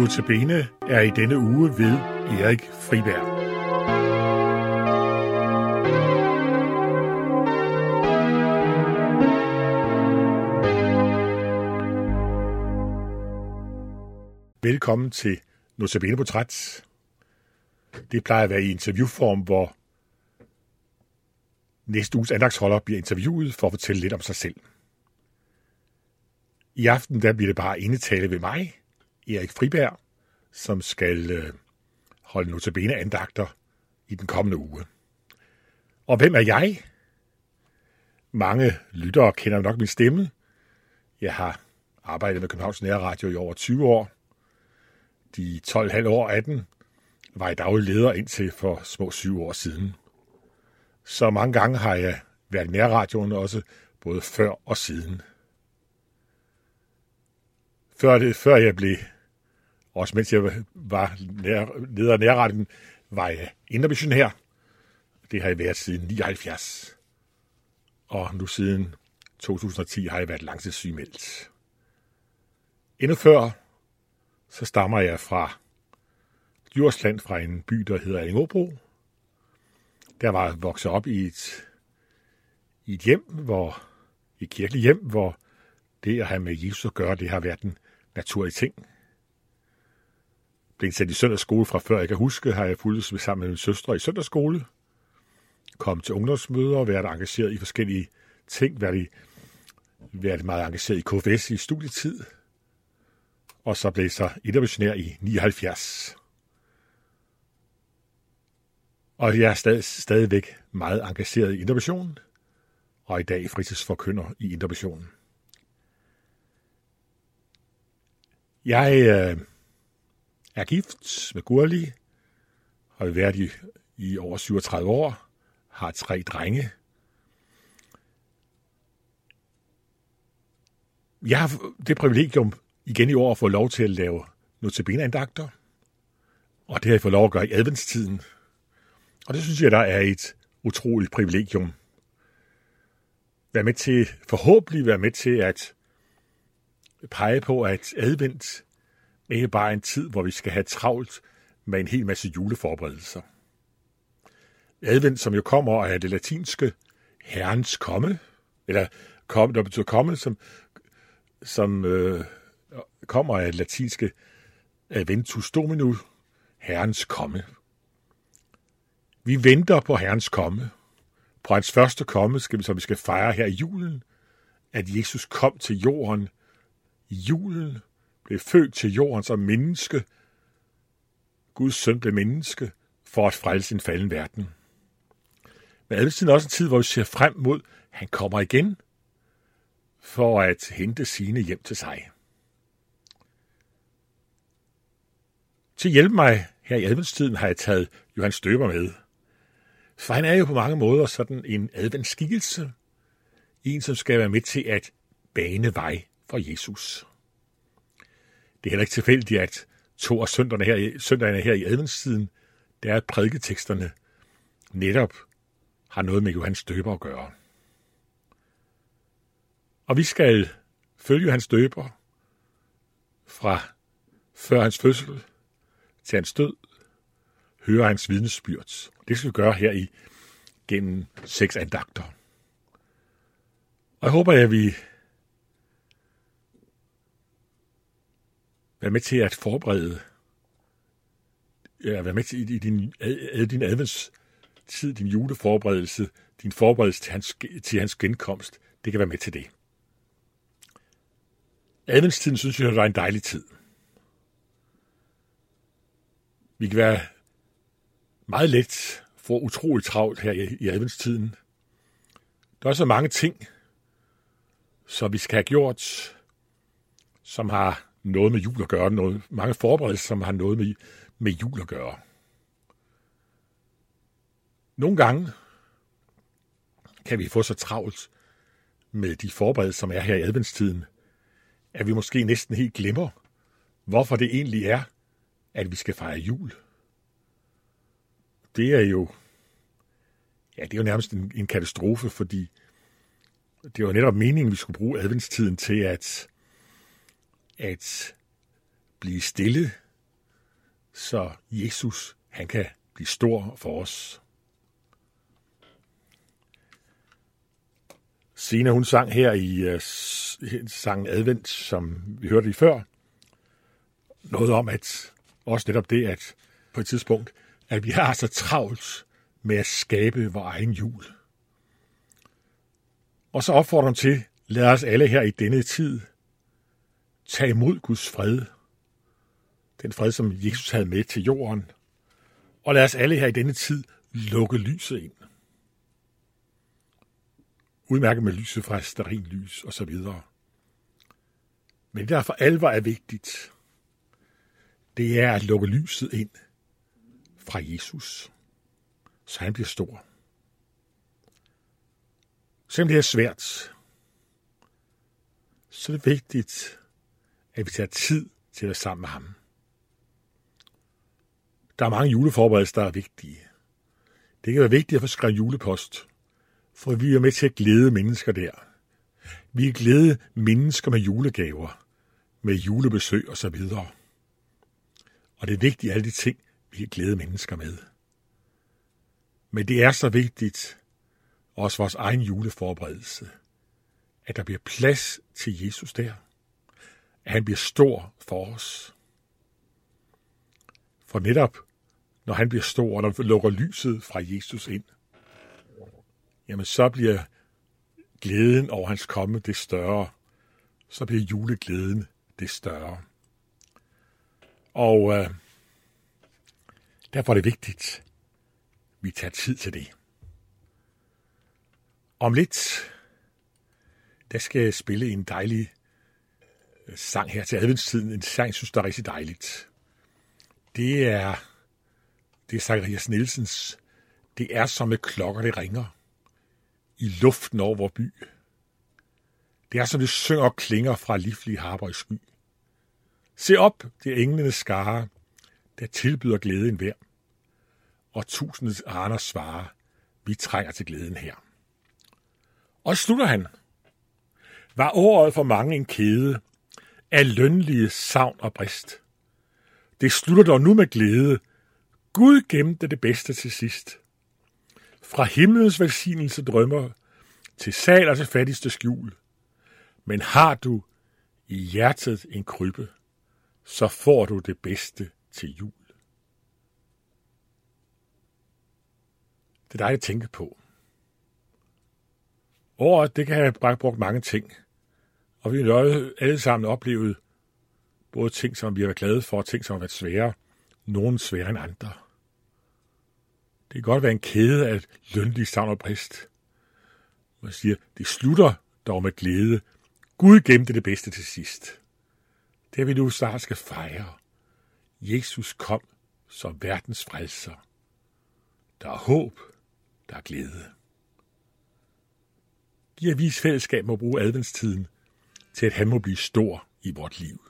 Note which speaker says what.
Speaker 1: Notabene er i denne uge ved Erik Friberg. Velkommen til Notabene Portræt. Det plejer at være i interviewform, hvor næste uges andagsholder bliver interviewet for at fortælle lidt om sig selv. I aften der bliver det bare indetale ved mig, Erik Friberg, som skal øh, holde notabene andagter i den kommende uge. Og hvem er jeg? Mange lyttere kender nok min stemme. Jeg har arbejdet med Københavns Nærradio i over 20 år. De 12,5 år af den var jeg daglig leder indtil for små syv år siden. Så mange gange har jeg været i nærradioen også, både før og siden. Før, det, før jeg blev, også mens jeg var nær, leder af nærretten, var jeg indremissionær. Det har jeg været siden 79. Og nu siden 2010 har jeg været langtidssygemeldt. Endnu før, så stammer jeg fra Djursland, fra en by, der hedder Allingåbro. Der var jeg vokset op i et, i et hjem, hvor, et kirkeligt hjem, hvor det at have med Jesus at gøre, det har været en naturlig ting. Blev sat i søndagsskole fra før jeg kan huske, har jeg fulgt sammen med min søstre i søndagsskole. Kom til ungdomsmøder og været engageret i forskellige ting. Været, i, været meget engageret i KFS i studietid. Og så blev jeg så intermissionær i 79. Og jeg er stadig, stadigvæk meget engageret i interventionen, og i dag fritidsforkynder i interventionen. Jeg øh, er gift med Gurli, har været i, i over 37 år, har tre drenge. Jeg har det privilegium igen i år at få lov til at lave notabeneandagter, og det har jeg fået lov at gøre i adventstiden. Og det synes jeg, der er et utroligt privilegium. Være med til, forhåbentlig være med til at pege på, at advent ikke bare en tid, hvor vi skal have travlt med en hel masse juleforberedelser. Advent, som jo kommer af det latinske herrens komme, eller kom, der betyder komme, som, som øh, kommer af det latinske adventus domino, herrens komme. Vi venter på herrens komme. På hans første komme, skal vi, så vi skal fejre her i julen, at Jesus kom til jorden i julen, blev født til jorden som menneske. Guds søn blev menneske for at frelse en falden verden. Men er også en tid, hvor vi ser frem mod, at han kommer igen for at hente sine hjem til sig. Til at hjælpe mig her i adventstiden har jeg taget Johannes Støber med. For han er jo på mange måder sådan en adventsskikkelse. En, som skal være med til at bane vej for Jesus. Det er heller ikke tilfældigt, at to af søndagene her, søndagene her i adventstiden, det er, at prædiketeksterne netop har noget med Johannes Døber at gøre. Og vi skal følge hans Døber fra før hans fødsel til hans død, høre hans vidnesbyrd. Det skal vi gøre her i gennem seks andagter. Og jeg håber, at vi være med til at forberede, ja, være med til i din, din adventstid, din juleforberedelse, din forberedelse til hans, til hans genkomst, det kan være med til det. Adventstiden synes jeg, det er en dejlig tid. Vi kan være meget let for utroligt travlt her i, i adventstiden. Der er så mange ting, som vi skal have gjort, som har noget med jul at gøre, noget, mange forberedelser, som har noget med, med jul at gøre. Nogle gange kan vi få så travlt med de forberedelser, som er her i adventstiden, at vi måske næsten helt glemmer, hvorfor det egentlig er, at vi skal fejre jul. Det er jo, ja, det er jo nærmest en, en katastrofe, fordi det var netop meningen, vi skulle bruge adventstiden til at at blive stille så Jesus han kan blive stor for os. Sina, hun sang her i øh, uh, sangen Advent, som vi hørte lige før, noget om, at også netop det, at på et tidspunkt, at vi har så travlt med at skabe vores egen jul. Og så opfordrer hun til, lad os alle her i denne tid tage imod Guds fred. Den fred, som Jesus havde med til jorden. Og lad os alle her i denne tid lukke lyset ind. Udmærket med lyset fra lys og så videre. Men det, der for alvor er vigtigt, det er at lukke lyset ind fra Jesus, så han bliver stor. Selvom det er svært, så er det vigtigt, at vi tager tid til at være sammen med ham. Der er mange juleforberedelser, der er vigtige. Det kan være vigtigt at få skrevet julepost, for vi er med til at glæde mennesker der. Vi er glæde mennesker med julegaver, med julebesøg og så videre. Og det er vigtigt, alle de ting, vi kan glæde mennesker med. Men det er så vigtigt, også vores egen juleforberedelse, at der bliver plads til Jesus der. At han bliver stor for os. For netop, når han bliver stor, og der lukker lyset fra Jesus ind, jamen så bliver glæden over hans komme det større. Så bliver juleglæden det større. Og øh, derfor er det vigtigt, at vi tager tid til det. Om lidt, der skal jeg spille en dejlig sang her til adventstiden. En sang, jeg synes, der er rigtig dejligt. Det er, det er Zacharias Nielsens Det er som med klokker, det ringer i luften over vores by. Det er som det synger og klinger fra livlige harper i sky. Se op, det er englenes skare, der tilbyder glæden hver. Og tusindes arner svarer, vi trænger til glæden her. Og slutter han. Var året for mange en kæde af lønlige savn og brist. Det slutter dog nu med glæde. Gud gemte det bedste til sidst. Fra himlens velsignelse drømmer til sal og til fattigste skjul. Men har du i hjertet en krybbe, så får du det bedste til jul. Det er dig at tænke på. Året, det kan have brugt mange ting. Og vi har alle sammen oplevet både ting, som vi har været glade for, og ting, som har været svære. Nogle sværere end andre. Det kan godt være en kæde af lønlig savn og brist. Man siger, det slutter dog med glæde. Gud gemte det bedste til sidst. Det vi nu snart skal fejre. Jesus kom som verdens frelser. Der er håb, der er glæde. Giv vis fællesskab må bruge adventstiden til, at han må blive stor i vort liv.